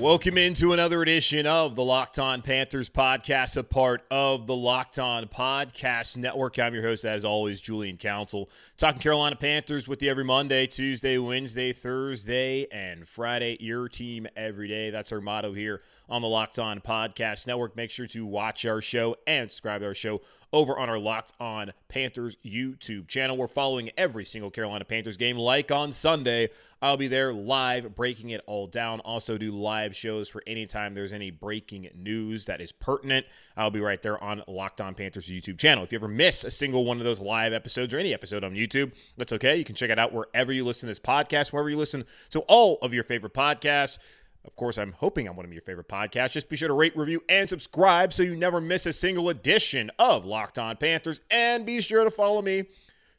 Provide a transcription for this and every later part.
Welcome into another edition of the Locked On Panthers podcast, a part of the Locked On Podcast Network. I'm your host, as always, Julian Council, talking Carolina Panthers with you every Monday, Tuesday, Wednesday, Thursday, and Friday. Your team every day. That's our motto here on the Locked On Podcast Network. Make sure to watch our show and subscribe to our show over on our Locked On Panthers YouTube channel. We're following every single Carolina Panthers game, like on Sunday. I'll be there live, breaking it all down. Also, do live shows for anytime there's any breaking news that is pertinent. I'll be right there on Locked On Panthers YouTube channel. If you ever miss a single one of those live episodes or any episode on YouTube, that's okay. You can check it out wherever you listen to this podcast, wherever you listen to all of your favorite podcasts. Of course, I'm hoping I'm one of your favorite podcasts. Just be sure to rate, review, and subscribe so you never miss a single edition of Locked On Panthers. And be sure to follow me,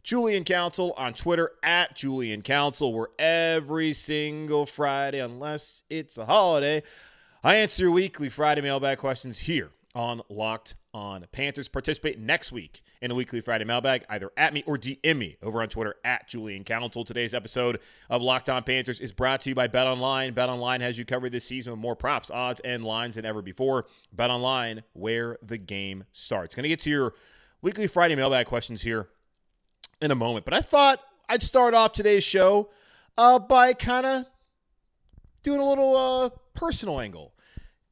Julian Council, on Twitter at Julian Council, where every single Friday, unless it's a holiday, I answer your weekly Friday mailbag questions here on Locked On Panthers. Participate next week in the weekly Friday mailbag, either at me or DM me over on Twitter at Julian Council. Today's episode of Locked On Panthers is brought to you by Bet Online. Bet Online has you covered this season with more props, odds, and lines than ever before. Bet Online, where the game starts. Going to get to your weekly Friday mailbag questions here in a moment, but I thought I'd start off today's show uh, by kind of doing a little uh, personal angle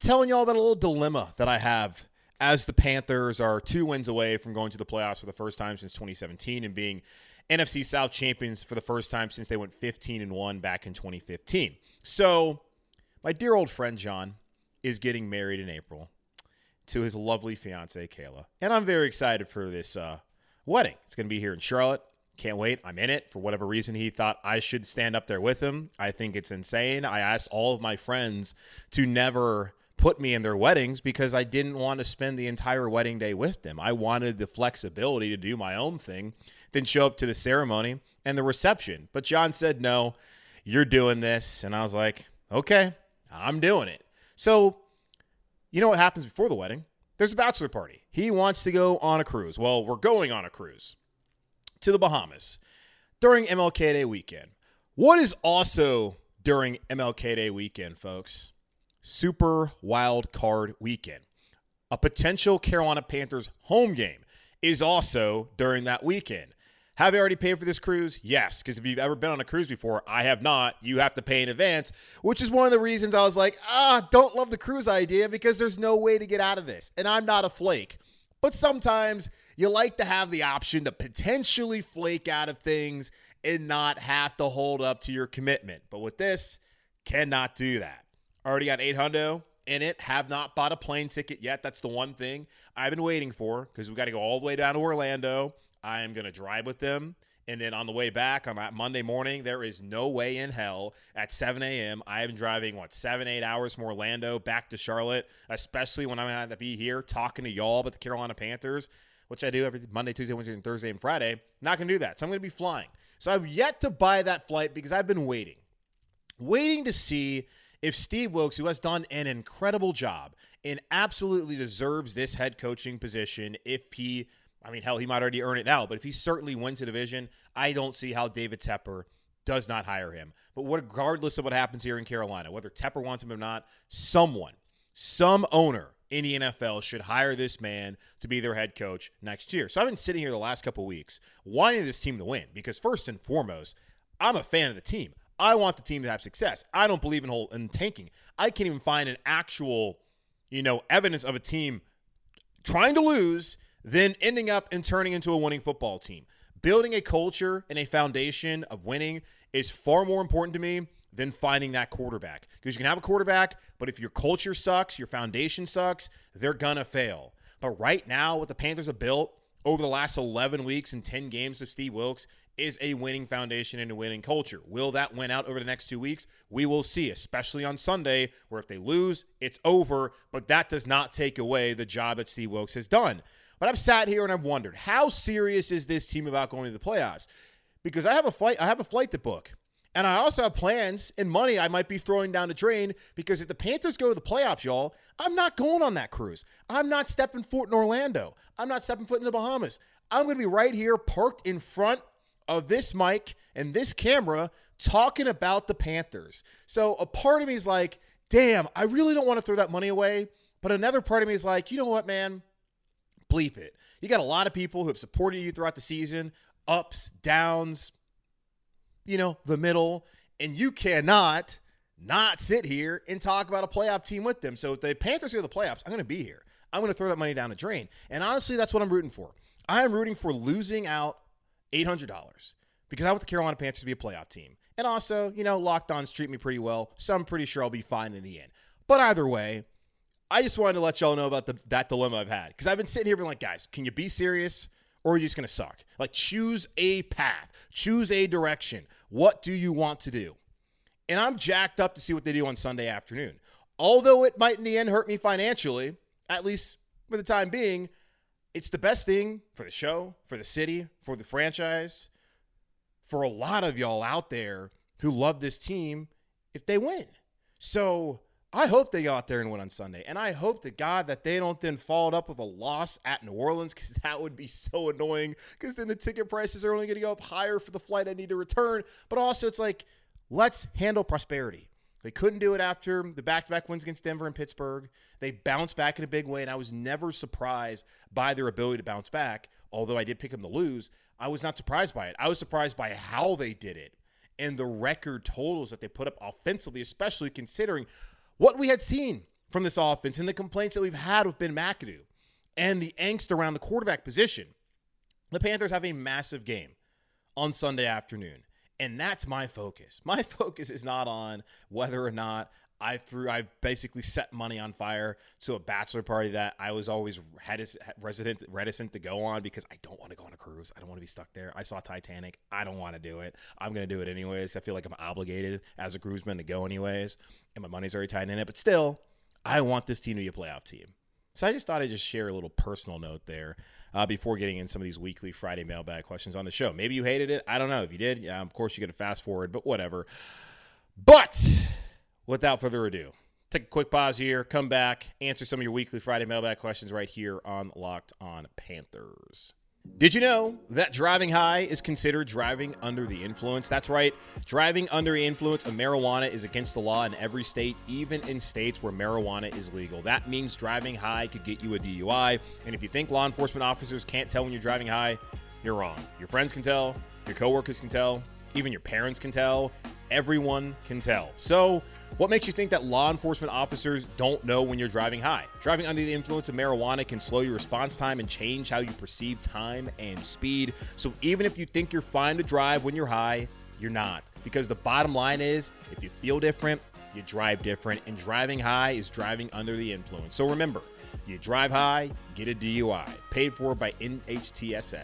telling y'all about a little dilemma that I have as the Panthers are two wins away from going to the playoffs for the first time since 2017 and being NFC South champions for the first time since they went 15 and 1 back in 2015. So, my dear old friend John is getting married in April to his lovely fiancee Kayla, and I'm very excited for this uh, wedding. It's going to be here in Charlotte. Can't wait. I'm in it. For whatever reason, he thought I should stand up there with him. I think it's insane. I asked all of my friends to never put me in their weddings because I didn't want to spend the entire wedding day with them. I wanted the flexibility to do my own thing, then show up to the ceremony and the reception. But John said, no, you're doing this. And I was like, okay, I'm doing it. So, you know what happens before the wedding? There's a bachelor party. He wants to go on a cruise. Well, we're going on a cruise to the Bahamas during MLK Day weekend. What is also during MLK Day weekend, folks? Super Wild Card Weekend. A potential Carolina Panthers home game is also during that weekend. Have you already paid for this cruise? Yes, because if you've ever been on a cruise before, I have not. You have to pay in advance, which is one of the reasons I was like, ah, don't love the cruise idea because there's no way to get out of this. And I'm not a flake. But sometimes you like to have the option to potentially flake out of things and not have to hold up to your commitment. But with this, cannot do that. Already got 800 in it. Have not bought a plane ticket yet. That's the one thing I've been waiting for because we got to go all the way down to Orlando. I am going to drive with them. And then on the way back on that Monday morning, there is no way in hell at 7 a.m. I am driving, what, seven, eight hours from Orlando back to Charlotte, especially when I'm going to be here talking to y'all about the Carolina Panthers, which I do every Monday, Tuesday, Wednesday, and Thursday and Friday. Not going to do that. So I'm going to be flying. So I've yet to buy that flight because I've been waiting, waiting to see if Steve Wilks, who has done an incredible job and absolutely deserves this head coaching position, if he, I mean, hell, he might already earn it now, but if he certainly wins the division, I don't see how David Tepper does not hire him. But regardless of what happens here in Carolina, whether Tepper wants him or not, someone, some owner in the NFL should hire this man to be their head coach next year. So I've been sitting here the last couple weeks wanting this team to win because first and foremost, I'm a fan of the team. I want the team to have success. I don't believe in whole in tanking. I can't even find an actual, you know, evidence of a team trying to lose, then ending up and turning into a winning football team. Building a culture and a foundation of winning is far more important to me than finding that quarterback. Because you can have a quarterback, but if your culture sucks, your foundation sucks, they're to fail. But right now, what the Panthers have built over the last 11 weeks and 10 games of Steve Wilks is a winning foundation and a winning culture. Will that win out over the next two weeks? We will see, especially on Sunday, where if they lose, it's over. But that does not take away the job that Steve Wilks has done. But I've sat here and I've wondered, how serious is this team about going to the playoffs? Because I have a flight, I have a flight to book. And I also have plans and money I might be throwing down the drain because if the Panthers go to the playoffs, y'all, I'm not going on that cruise. I'm not stepping foot in Orlando. I'm not stepping foot in the Bahamas. I'm going to be right here parked in front of this mic and this camera talking about the Panthers. So a part of me is like, damn, I really don't want to throw that money away. But another part of me is like, you know what, man? Bleep it. You got a lot of people who have supported you throughout the season, ups, downs, you know, the middle, and you cannot not sit here and talk about a playoff team with them. So if the Panthers go to the playoffs, I'm going to be here. I'm going to throw that money down the drain. And honestly, that's what I'm rooting for. I am rooting for losing out $800 because I want the Carolina Panthers to be a playoff team. And also, you know, locked ons treat me pretty well. So I'm pretty sure I'll be fine in the end. But either way, I just wanted to let y'all know about the, that dilemma I've had because I've been sitting here being like, guys, can you be serious or are you just going to suck? Like, choose a path, choose a direction. What do you want to do? And I'm jacked up to see what they do on Sunday afternoon. Although it might in the end hurt me financially, at least for the time being, it's the best thing for the show, for the city, for the franchise, for a lot of y'all out there who love this team if they win. So I hope they go out there and win on Sunday. And I hope to God that they don't then follow it up with a loss at New Orleans because that would be so annoying because then the ticket prices are only going to go up higher for the flight I need to return. But also, it's like, let's handle prosperity. They couldn't do it after the back to back wins against Denver and Pittsburgh. They bounced back in a big way, and I was never surprised by their ability to bounce back. Although I did pick them to lose, I was not surprised by it. I was surprised by how they did it and the record totals that they put up offensively, especially considering what we had seen from this offense and the complaints that we've had with Ben McAdoo and the angst around the quarterback position. The Panthers have a massive game on Sunday afternoon. And that's my focus. My focus is not on whether or not I threw, I basically set money on fire to a bachelor party that I was always resident, reticent to go on because I don't want to go on a cruise. I don't want to be stuck there. I saw Titanic. I don't want to do it. I'm going to do it anyways. I feel like I'm obligated as a groomsman to go anyways, and my money's already tied in it. But still, I want this team to be a playoff team. So I just thought I'd just share a little personal note there uh, before getting in some of these weekly Friday mailbag questions on the show. Maybe you hated it. I don't know. If you did, yeah, of course you get to fast forward, but whatever. But without further ado, take a quick pause here, come back, answer some of your weekly Friday mailbag questions right here on Locked On Panthers. Did you know that driving high is considered driving under the influence? That's right. Driving under the influence of marijuana is against the law in every state, even in states where marijuana is legal. That means driving high could get you a DUI. And if you think law enforcement officers can't tell when you're driving high, you're wrong. Your friends can tell, your coworkers can tell, even your parents can tell. Everyone can tell. So, what makes you think that law enforcement officers don't know when you're driving high? Driving under the influence of marijuana can slow your response time and change how you perceive time and speed. So even if you think you're fine to drive when you're high, you're not. Because the bottom line is if you feel different, you drive different. And driving high is driving under the influence. So remember, you drive high, get a DUI. Paid for by NHTSA.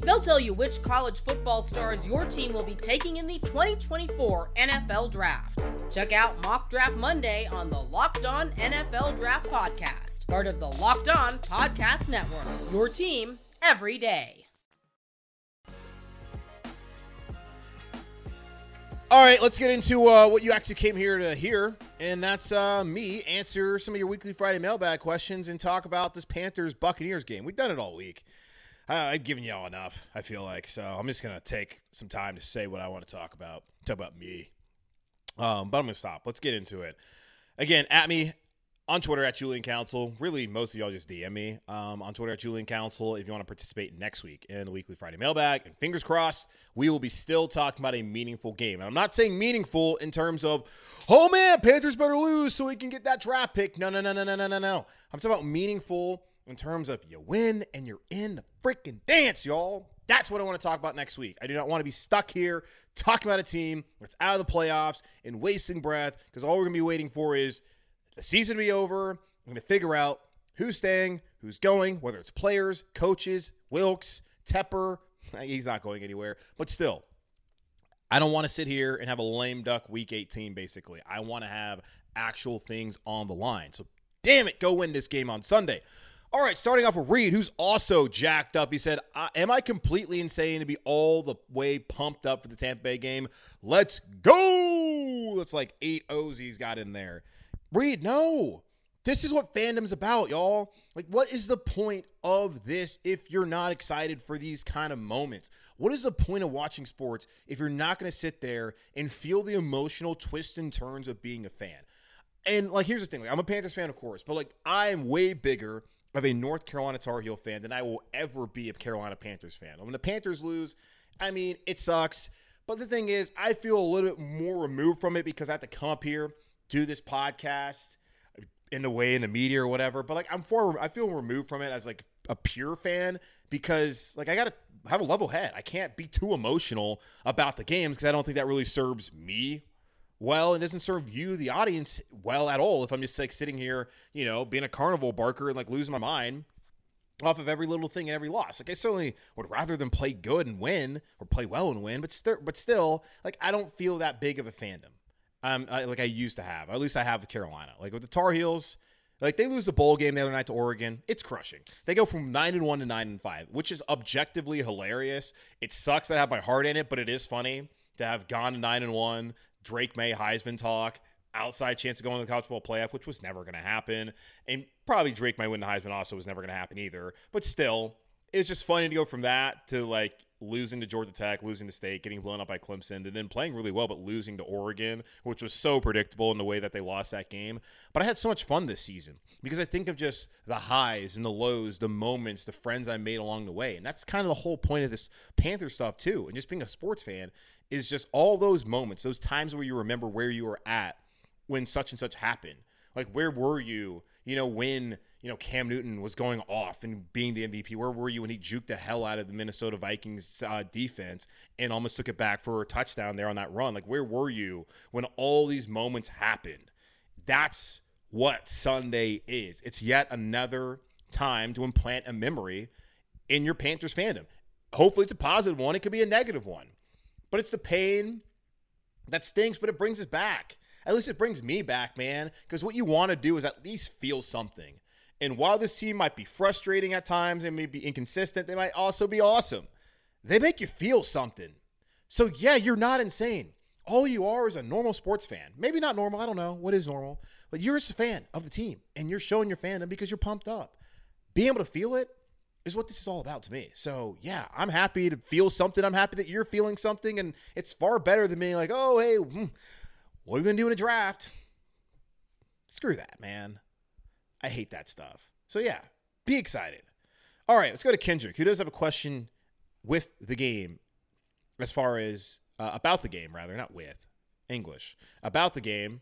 They'll tell you which college football stars your team will be taking in the 2024 NFL Draft. Check out Mock Draft Monday on the Locked On NFL Draft Podcast part of the Locked On Podcast Network. Your team every day. All right, let's get into uh, what you actually came here to hear, and that's uh, me answer some of your weekly Friday mailbag questions and talk about this Panthers Buccaneers game. We've done it all week. I've given y'all enough, I feel like, so I'm just gonna take some time to say what I want to talk about. Talk about me, um, but I'm gonna stop. Let's get into it. Again, at me on Twitter at Julian Council. Really, most of y'all just DM me um, on Twitter at Julian Council if you want to participate next week in the weekly Friday mailbag. And fingers crossed, we will be still talking about a meaningful game. And I'm not saying meaningful in terms of, oh man, Panthers better lose so we can get that draft pick. No, no, no, no, no, no, no, no. I'm talking about meaningful in terms of you win and you're in the freaking dance, y'all. That's what I want to talk about next week. I do not want to be stuck here talking about a team that's out of the playoffs and wasting breath because all we're going to be waiting for is the season to be over. I'm going to figure out who's staying, who's going, whether it's players, coaches, Wilks, Tepper. He's not going anywhere, but still, I don't want to sit here and have a lame duck week 18, basically. I want to have actual things on the line. So, damn it, go win this game on Sunday. All right, starting off with Reed, who's also jacked up. He said, Am I completely insane to be all the way pumped up for the Tampa Bay game? Let's go! That's like eight O's he's got in there. Reed, no. This is what fandom's about, y'all. Like, what is the point of this if you're not excited for these kind of moments? What is the point of watching sports if you're not going to sit there and feel the emotional twists and turns of being a fan? And, like, here's the thing like, I'm a Panthers fan, of course, but, like, I'm way bigger of a North Carolina Tar Heel fan than I will ever be a Carolina Panthers fan. When the Panthers lose, I mean, it sucks. But the thing is, I feel a little bit more removed from it because I have to come up here, do this podcast in a way in the media or whatever. But like, I'm for, I feel removed from it as like a pure fan because like I got to have a level head. I can't be too emotional about the games because I don't think that really serves me well and doesn't serve you, the audience, well at all. If I'm just like sitting here, you know, being a carnival barker and like losing my mind off of every little thing and every loss. Like I certainly would rather than play good and win or play well and win, but still, but still, like I don't feel that big of a fandom. Um, I, like I used to have. At least I have with Carolina. Like with the Tar Heels, like they lose the bowl game the other night to Oregon. It's crushing. They go from nine and one to nine and five, which is objectively hilarious. It sucks that I have my heart in it, but it is funny to have gone nine and one, Drake May Heisman talk, outside chance of going to the college football playoff, which was never going to happen. And probably Drake might win the Heisman also was never going to happen either. But still, it's just funny to go from that to like losing to Georgia Tech, losing to State, getting blown up by Clemson, and then playing really well, but losing to Oregon, which was so predictable in the way that they lost that game. But I had so much fun this season because I think of just the highs and the lows, the moments, the friends I made along the way. And that's kind of the whole point of this Panther stuff, too. And just being a sports fan is just all those moments, those times where you remember where you were at when such and such happened. Like, where were you, you know, when, you know, Cam Newton was going off and being the MVP? Where were you when he juked the hell out of the Minnesota Vikings uh, defense and almost took it back for a touchdown there on that run? Like, where were you when all these moments happened? That's what Sunday is. It's yet another time to implant a memory in your Panthers fandom. Hopefully, it's a positive one. It could be a negative one. But it's the pain that stinks, but it brings us back. At least it brings me back, man. Because what you want to do is at least feel something. And while this team might be frustrating at times and may be inconsistent, they might also be awesome. They make you feel something. So, yeah, you're not insane. All you are is a normal sports fan. Maybe not normal. I don't know. What is normal? But you're just a fan of the team and you're showing your fandom because you're pumped up. Being able to feel it is what this is all about to me. So yeah, I'm happy to feel something. I'm happy that you're feeling something, and it's far better than being like, oh hey, hmm, what are we gonna do in a draft? Screw that, man. I hate that stuff. So yeah, be excited. All right, let's go to Kendrick, who does have a question with the game, as far as uh, about the game, rather not with English about the game.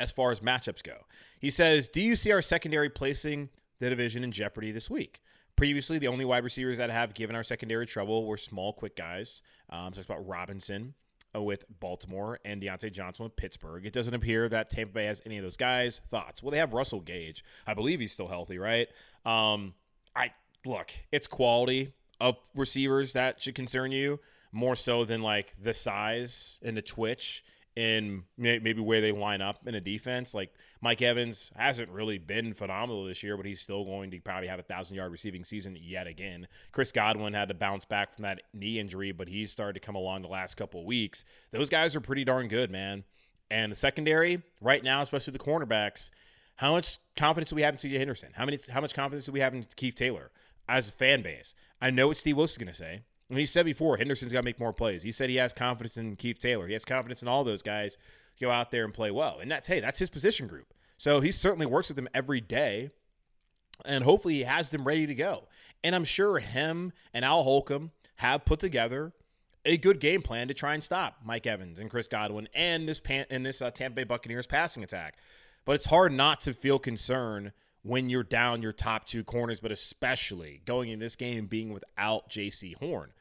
As far as matchups go, he says, "Do you see our secondary placing the division in jeopardy this week?" Previously, the only wide receivers that have given our secondary trouble were small, quick guys. Um, so it's about Robinson with Baltimore and Diontae Johnson with Pittsburgh. It doesn't appear that Tampa Bay has any of those guys. Thoughts? Well, they have Russell Gage. I believe he's still healthy, right? Um, I look, it's quality of receivers that should concern you more so than like the size and the twitch in maybe where they line up in a defense. Like Mike Evans hasn't really been phenomenal this year, but he's still going to probably have a thousand yard receiving season yet again. Chris Godwin had to bounce back from that knee injury, but he's started to come along the last couple of weeks. Those guys are pretty darn good, man. And the secondary right now, especially the cornerbacks, how much confidence do we have in C.J. Henderson? How many? How much confidence do we have in Keith Taylor as a fan base? I know what Steve Wilks is going to say. And he said before, Henderson's got to make more plays. He said he has confidence in Keith Taylor. He has confidence in all those guys go out there and play well. And that's hey, that's his position group. So he certainly works with them every day. And hopefully he has them ready to go. And I'm sure him and Al Holcomb have put together a good game plan to try and stop Mike Evans and Chris Godwin and this pan- and this uh, Tampa Bay Buccaneers passing attack. But it's hard not to feel concern when you're down your top two corners, but especially going in this game being without Jaycee Horn.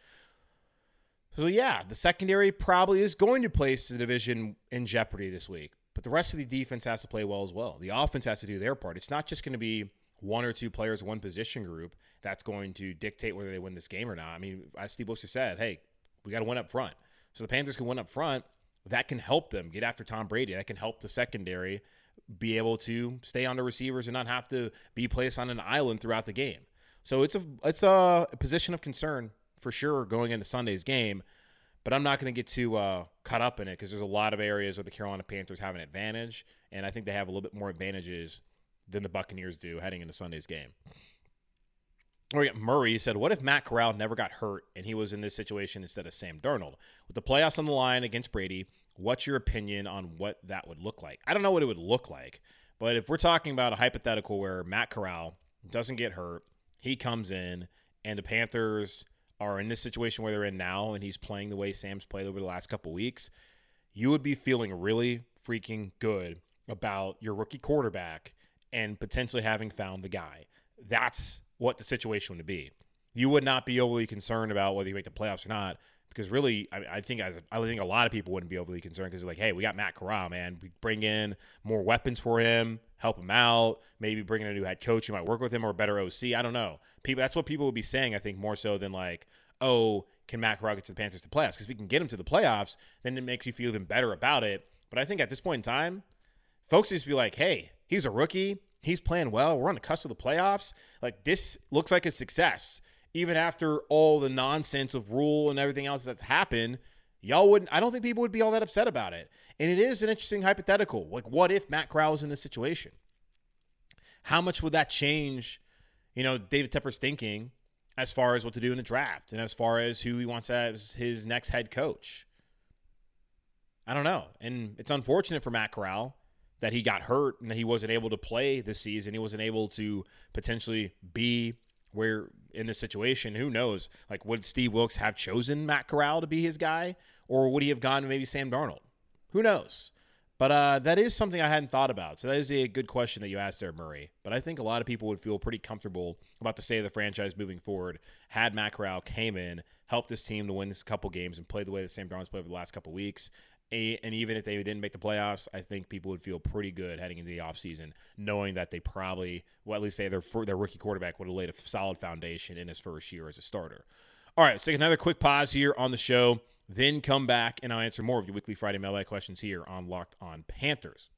So yeah, the secondary probably is going to place the division in jeopardy this week. But the rest of the defense has to play well as well. The offense has to do their part. It's not just going to be one or two players, one position group that's going to dictate whether they win this game or not. I mean, as Steve Wilks said, hey, we got to win up front. So the Panthers can win up front. That can help them get after Tom Brady. That can help the secondary be able to stay on the receivers and not have to be placed on an island throughout the game. So it's a it's a position of concern for sure going into Sunday's game. But I'm not going to get too uh, caught up in it because there's a lot of areas where the Carolina Panthers have an advantage, and I think they have a little bit more advantages than the Buccaneers do heading into Sunday's game. Or yeah, Murray said, "What if Matt Corral never got hurt and he was in this situation instead of Sam Darnold with the playoffs on the line against Brady? What's your opinion on what that would look like? I don't know what it would look like, but if we're talking about a hypothetical where Matt Corral doesn't get hurt, he comes in, and the Panthers are in this situation where they're in now, and he's playing the way Sam's played over the last couple weeks, you would be feeling really freaking good about your rookie quarterback and potentially having found the guy. That's what the situation would be. You would not be overly concerned about whether you make the playoffs or not, because really, I, I think I think a lot of people wouldn't be overly concerned because they're like, hey, we got Matt Corral, man. We bring in more weapons for him, help him out, maybe bring in a new head coach who might work with him or a better OC. I don't know. People, that's what people would be saying. I think more so than like, oh, can Matt Corral get to the Panthers to playoffs? Because if we can get him to the playoffs, then it makes you feel even better about it. But I think at this point in time, folks just be like, hey, he's a rookie. He's playing well. We're on the cusp of the playoffs. Like this looks like a success. Even after all the nonsense of Rhule and everything else that's happened, y'all wouldn't I don't think people would be all that upset about it. And it is an interesting hypothetical. Like what if Matt Corral was in this situation? How much would that change, you know, David Tepper's thinking as far as what to do in the draft and as far as who he wants as his next head coach? I don't know. And it's unfortunate for Matt Corral that he got hurt and that he wasn't able to play this season. He wasn't able to potentially be where in this situation. Who knows? Like, would Steve Wilks have chosen Matt Corral to be his guy, or would he have gone maybe Sam Darnold? Who knows? But uh, that is something I hadn't thought about. So that is a good question that you asked there, Murray. But I think a lot of people would feel pretty comfortable about the state of the franchise moving forward had Matt Corral came in, helped this team to win this couple games, and play the way that Sam Darnold's played over the last couple weeks and even if they didn't make the playoffs, I think people would feel pretty good heading into the offseason, knowing that they probably, well, at least say their their rookie quarterback would have laid a solid foundation in his first year as a starter. All right, let's take another quick pause here on the show, then come back and I'll answer more of your weekly Friday mailbag questions here on Locked On Panthers.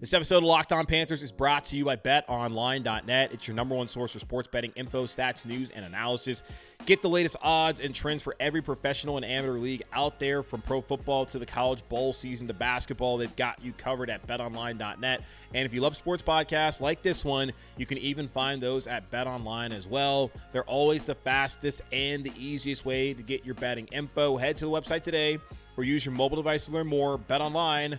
This episode of Locked On Panthers is brought to you by betonline.net. It's your number one source for sports betting info, stats, news, and analysis. Get the latest odds and trends for every professional and amateur league out there from pro football to the college bowl season to basketball. They've got you covered at betonline.net. And if you love sports podcasts like this one, you can even find those at betonline as well. They're always the fastest and the easiest way to get your betting info. Head to the website today or use your mobile device to learn more. BetOnline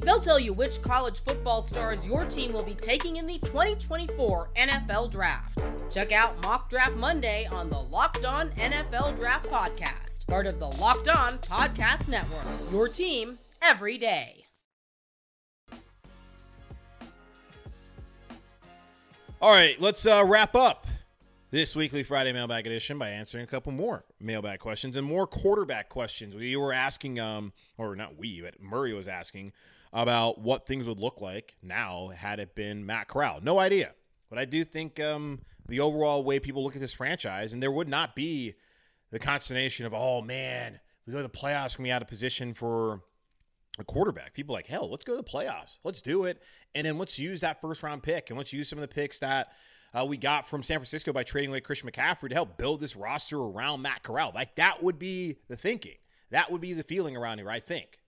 They'll tell you which college football stars your team will be taking in the 2024 NFL Draft. Check out Mock Draft Monday on the Locked On NFL Draft Podcast, part of the Locked On Podcast Network. Your team every day. All right, let's uh, wrap up this weekly Friday mailbag edition by answering a couple more mailbag questions and more quarterback questions. We were asking, um, or not we, but Murray was asking about what things would look like now had it been Matt Corral. No idea. But I do think um, the overall way people look at this franchise, and there would not be the consternation of, oh man, we go to the playoffs, can we out of position for a quarterback? People like, hell, let's go to the playoffs. Let's do it. And then let's use that first round pick and let's use some of the picks that uh, we got from San Francisco by trading away Christian McCaffrey to help build this roster around Matt Corral. Like that would be the thinking. That would be the feeling around here, I think.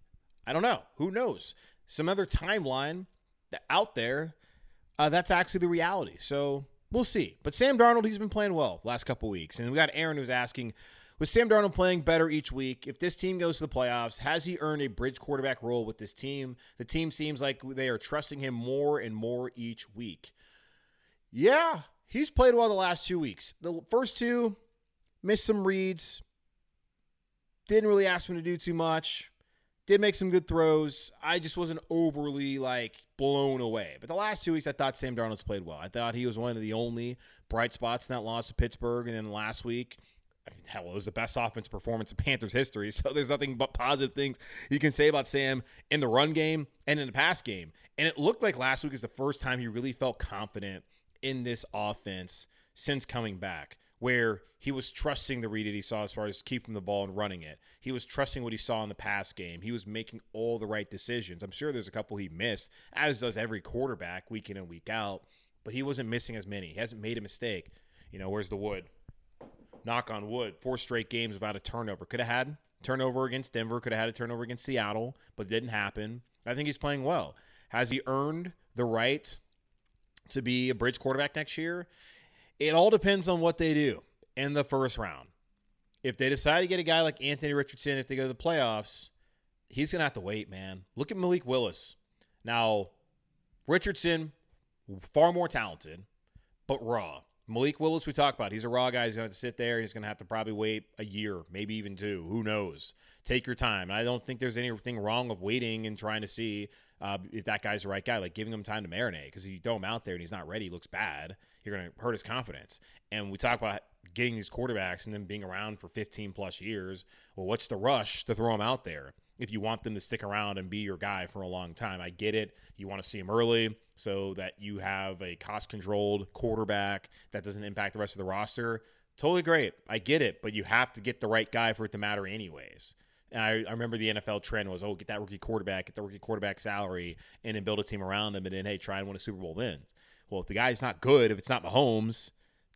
I don't know. Who knows? Some other timeline out there, uh, that's actually the reality. So we'll see. But Sam Darnold, he's been playing well last couple weeks. And we got Aaron who's asking, with Sam Darnold playing better each week, if this team goes to the playoffs, has he earned a bridge quarterback role with this team? The team seems like they are trusting him more and more each week. Yeah, he's played well the last two weeks. The first two, missed some reads, didn't really ask him to do too much. Did make some good throws. I just wasn't overly like blown away. But the last two weeks, I thought Sam Darnold's played well. I thought he was one of the only bright spots in that loss to Pittsburgh. And then last week, I mean, hell, it was the best offense performance in Panthers history. So there's nothing but positive things you can say about Sam in the run game and in the pass game. And it looked like last week is the first time he really felt confident in this offense since coming back where he was trusting the read that he saw as far as keeping the ball and running it. He was trusting what he saw in the pass game. He was making all the right decisions. I'm sure there's a couple he missed, as does every quarterback week in and week out, but he wasn't missing as many. He hasn't made a mistake. You know, where's the wood? Knock on wood. Four straight games without a turnover. Could have had turnover against Denver, could have had a turnover against Seattle, but didn't happen. I think he's playing well. Has he earned the right to be a bridge quarterback next year? It all depends on what they do in the first round. If they decide to get a guy like Anthony Richardson, if they go to the playoffs, he's going to have to wait, man. Look at Malik Willis. Now, Richardson, far more talented, but raw. Malik Willis, we talked about. He's a raw guy. He's going to have to sit there. He's going to have to probably wait a year, maybe even two. Who knows? Take your time. And I don't think there's anything wrong with waiting and trying to see uh, if that guy's the right guy, like giving him time to marinate. Because if you throw him out there and he's not ready, looks bad, you're going to hurt his confidence. And we talk about getting these quarterbacks and then being around for 15 plus years. Well, what's the rush to throw them out there? If you want them to stick around and be your guy for a long time, I get it. You want to see them early so that you have a cost controlled quarterback that doesn't impact the rest of the roster. Totally great. I get it, but you have to get the right guy for it to matter, anyways. And I, I, remember the NFL trend was, oh, get that rookie quarterback, get the rookie quarterback salary, and then build a team around them, and then hey, try and win a Super Bowl then. Well, if the guy's not good, if it's not Mahomes,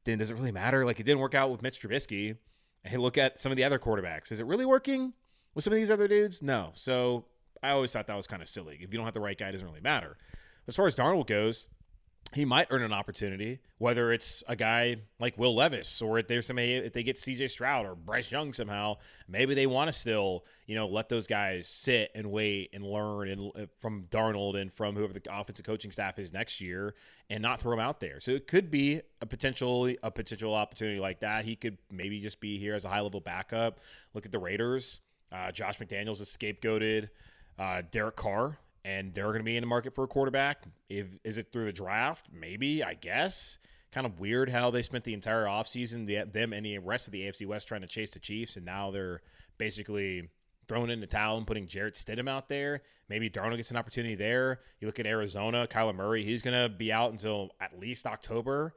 then does it really matter? Like it didn't work out with Mitch Trubisky. Hey, look at some of the other quarterbacks. Is it really working with some of these other dudes? No. So I always thought that was kind of silly. If you don't have the right guy, it doesn't really matter. As far as Darnold goes, he might earn an opportunity, whether it's a guy like Will Levis or if there's somebody if they get CJ Stroud or Bryce Young somehow, maybe they want to still, you know, let those guys sit and wait and learn and uh, from Darnold and from whoever the offensive coaching staff is next year and not throw him out there. So it could be a potential a potential opportunity like that. He could maybe just be here as a high level backup. Look at the Raiders. Uh, Josh McDaniels is scapegoated. Uh, Derek Carr and they're going to be in the market for a quarterback. If is it through the draft? Maybe, I guess. Kind of weird how they spent the entire offseason, the, them and the rest of the AFC West trying to chase the Chiefs, and now they're basically throwing in the towel and putting Jarrett Stidham out there. Maybe Darnold gets an opportunity there. You look at Arizona, Kyler Murray, he's going to be out until at least October.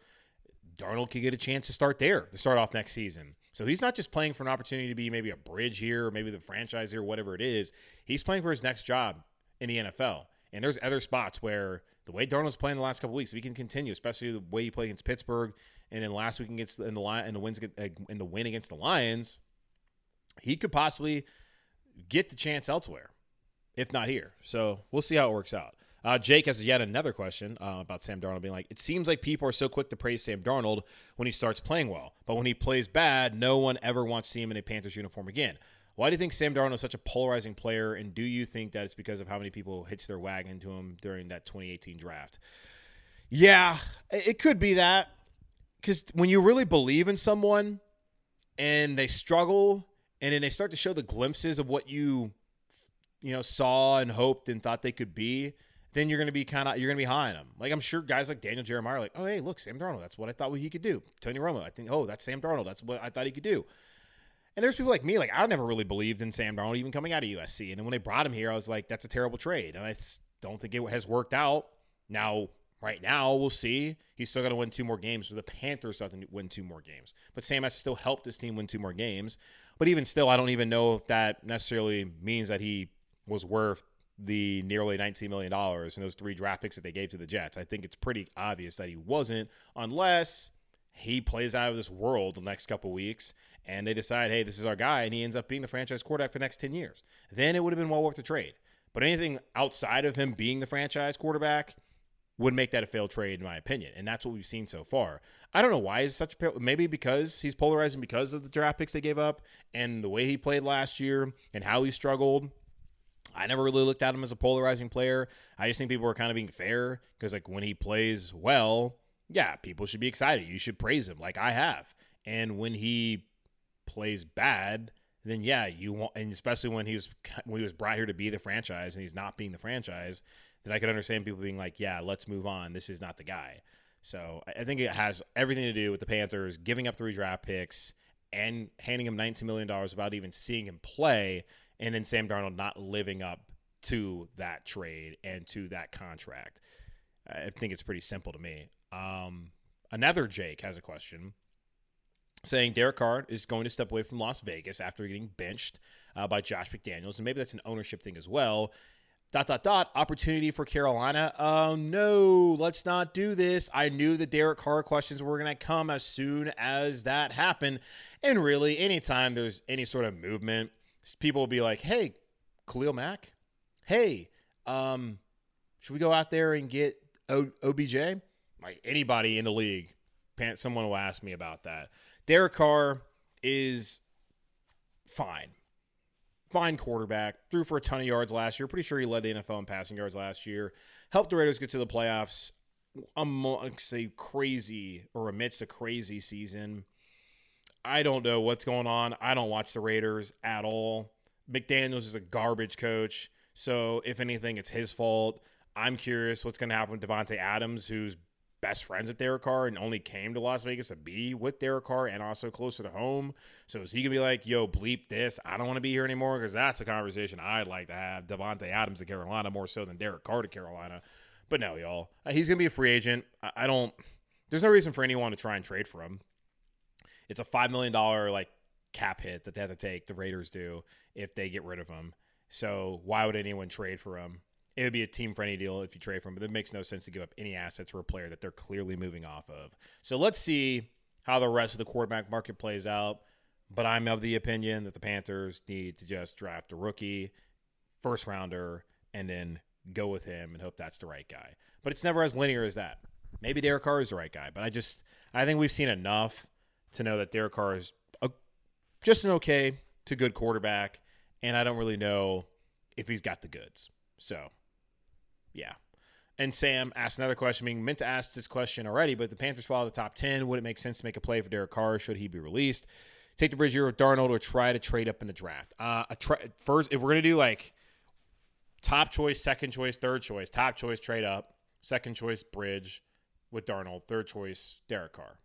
Darnold could get a chance to start there to start off next season. So he's not just playing for an opportunity to be maybe a bridge here or maybe the franchise here, whatever it is. He's playing for his next job in the NFL. And there's other spots where the way Darnold's playing the last couple weeks, if he can continue, especially the way he played against Pittsburgh, and then last week against in the line in the wins in the win against the Lions, he could possibly get the chance elsewhere, if not here. So we'll see how it works out. Uh, Jake has yet another question uh, about Sam Darnold being like, it seems like people are so quick to praise Sam Darnold when he starts playing well, but when he plays bad, no one ever wants to see him in a Panthers uniform again. Why do you think Sam Darnold is such a polarizing player, and do you think that it's because of how many people hitched their wagon to him during that 2018 draft? Yeah, it could be that. Because when you really believe in someone and they struggle, and then they start to show the glimpses of what you, you know, saw and hoped and thought they could be, then you're going to be kind of you're going to be high on them. Like I'm sure guys like Daniel Jeremiah are like, oh hey, look, Sam Darnold, that's what I thought he could do. Tony Romo, I think, oh, that's Sam Darnold, that's what I thought he could do. And there's people like me, like I never really believed in Sam Darnold even coming out of USC. And then when they brought him here, I was like, that's a terrible trade. And I don't think it has worked out. Now, right now, we'll see. He's still going to win two more games. But the Panthers have to win two more games. But Sam has still helped this team win two more games. But even still, I don't even know if that necessarily means that he was worth the nearly $19 million and those three draft picks that they gave to the Jets. I think it's pretty obvious that he wasn't, unless he plays out of this world the next couple weeks and they decide, hey, this is our guy, and he ends up being the franchise quarterback for the next 10 years. Then it would have been well worth the trade. But anything outside of him being the franchise quarterback would make that a failed trade, in my opinion. And that's what we've seen so far. I don't know why he's such a maybe because he's polarizing because of the draft picks they gave up and the way he played last year and how he struggled. I never really looked at him as a polarizing player. I just think people were kind of being fair because, like, when he plays well, yeah, people should be excited. You should praise him, like I have. And when he plays bad, then yeah, you want, and especially when he was when he was brought here to be the franchise and he's not being the franchise, then I could understand people being like, yeah, let's move on. This is not the guy. So I think it has everything to do with the Panthers giving up three draft picks and handing him $19 million without even seeing him play and then Sam Darnold not living up to that trade and to that contract. I think it's pretty simple to me. Um, another Jake has a question saying Derek Carr is going to step away from Las Vegas after getting benched uh, by Josh McDaniels, and maybe that's an ownership thing as well. Dot dot dot. Opportunity for Carolina. Oh no, let's not do this. I knew the Derek Carr questions were going to come as soon as that happened, and really, anytime there's any sort of movement people will be like, "Hey, Khalil Mack, hey, um, should we go out there and get o- OBJ?" Like anybody in the league, someone will ask me about that. Derek Carr is fine, fine quarterback. Threw for a ton of yards last year. Pretty sure he led the NFL in passing yards last year. Helped the Raiders get to the playoffs amongst a crazy or amidst a crazy season. I don't know what's going on. I don't watch the Raiders at all. McDaniels is a garbage coach. So if anything, it's his fault. I'm curious what's going to happen with Davante Adams, who's best friends with Derek Carr and only came to Las Vegas to be with Derek Carr and also closer to home. So is he gonna be like, "Yo, bleep this. I don't want to be here anymore"? Because that's a conversation I'd like to have. Davante Adams to Carolina more so than Derek Carr to Carolina. But no, y'all, uh, he's gonna be a free agent. I don't. There's no reason for anyone to try and trade for him it's a five million dollar like cap hit that they have to take. The Raiders do if they get rid of him. So why would anyone trade for him? It would be a team friendly deal if you trade for him, but it makes no sense to give up any assets for a player that they're clearly moving off of. So let's see how the rest of the quarterback market plays out. But I'm of the opinion that the Panthers need to just draft a rookie, first rounder, and then go with him and hope that's the right guy. But it's never as linear as that. Maybe Derek Carr is the right guy, but I just I think we've seen enough to know that Derek Carr is a, just an okay to good quarterback, and I don't really know if he's got the goods. So, yeah. And Sam asked another question, being meant to ask this question already, but the Panthers follow the top 10. Would it make sense to make a play for Derek Carr? Should he be released? Take the bridge here with Darnold or try to trade up in the draft. Uh, tra- first, if we're going to do like top choice, second choice, third choice, top choice, trade up, second choice, bridge with Darnold, third choice, Derek Carr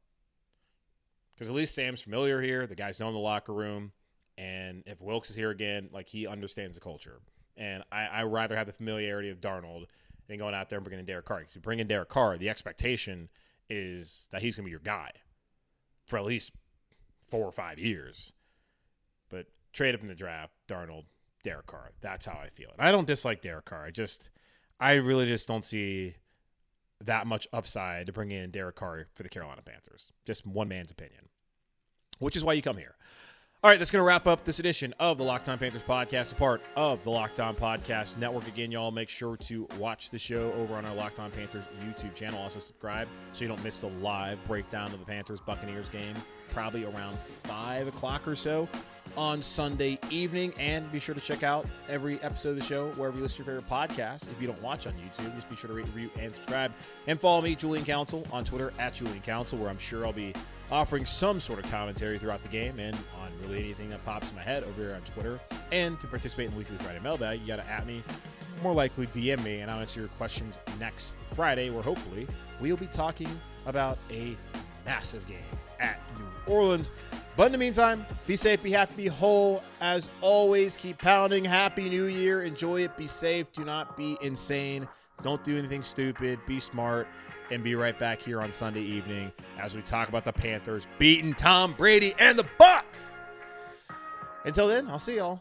because at least Sam's familiar here. The guys known the locker room, and if Wilks is here again, like he understands the culture. And I, I rather have the familiarity of Darnold than going out there and bringing in Derek Carr. Because you bring in Derek Carr, the expectation is that he's going to be your guy for at least four or five years. But trade up in the draft, Darnold, Derek Carr. That's how I feel. And I don't dislike Derek Carr. I just, I really just don't see that much upside to bring in Derek Carr for the Carolina Panthers. Just one man's opinion, which is why you come here. All right, that's going to wrap up this edition of the Locked On Panthers podcast, a part of the Locked On Podcast Network. Again, y'all make sure to watch the show over on our Locked On Panthers YouTube channel. Also, subscribe so you don't miss the live breakdown of the Panthers Buccaneers game, probably around 5 o'clock or so on Sunday evening. And be sure to check out every episode of the show wherever you listen to your favorite podcast. If you don't watch on YouTube, just be sure to rate, review, and subscribe. And follow me, Julian Council, on Twitter at Julian Council, where I'm sure I'll be offering some sort of commentary throughout the game and on really anything that pops in my head over here on Twitter. And to participate in the weekly Friday mailbag, you got to at me, more likely DM me, and I'll answer your questions next Friday, where hopefully we'll be talking about a massive game at New Orleans. But in the meantime, be safe, be happy, be whole. As always, keep pounding. Happy New Year. Enjoy it. Be safe. Do not be insane. Don't do anything stupid. Be smart and be right back here on Sunday evening as we talk about the Panthers beating Tom Brady and the Bucks. Until then, I'll see y'all.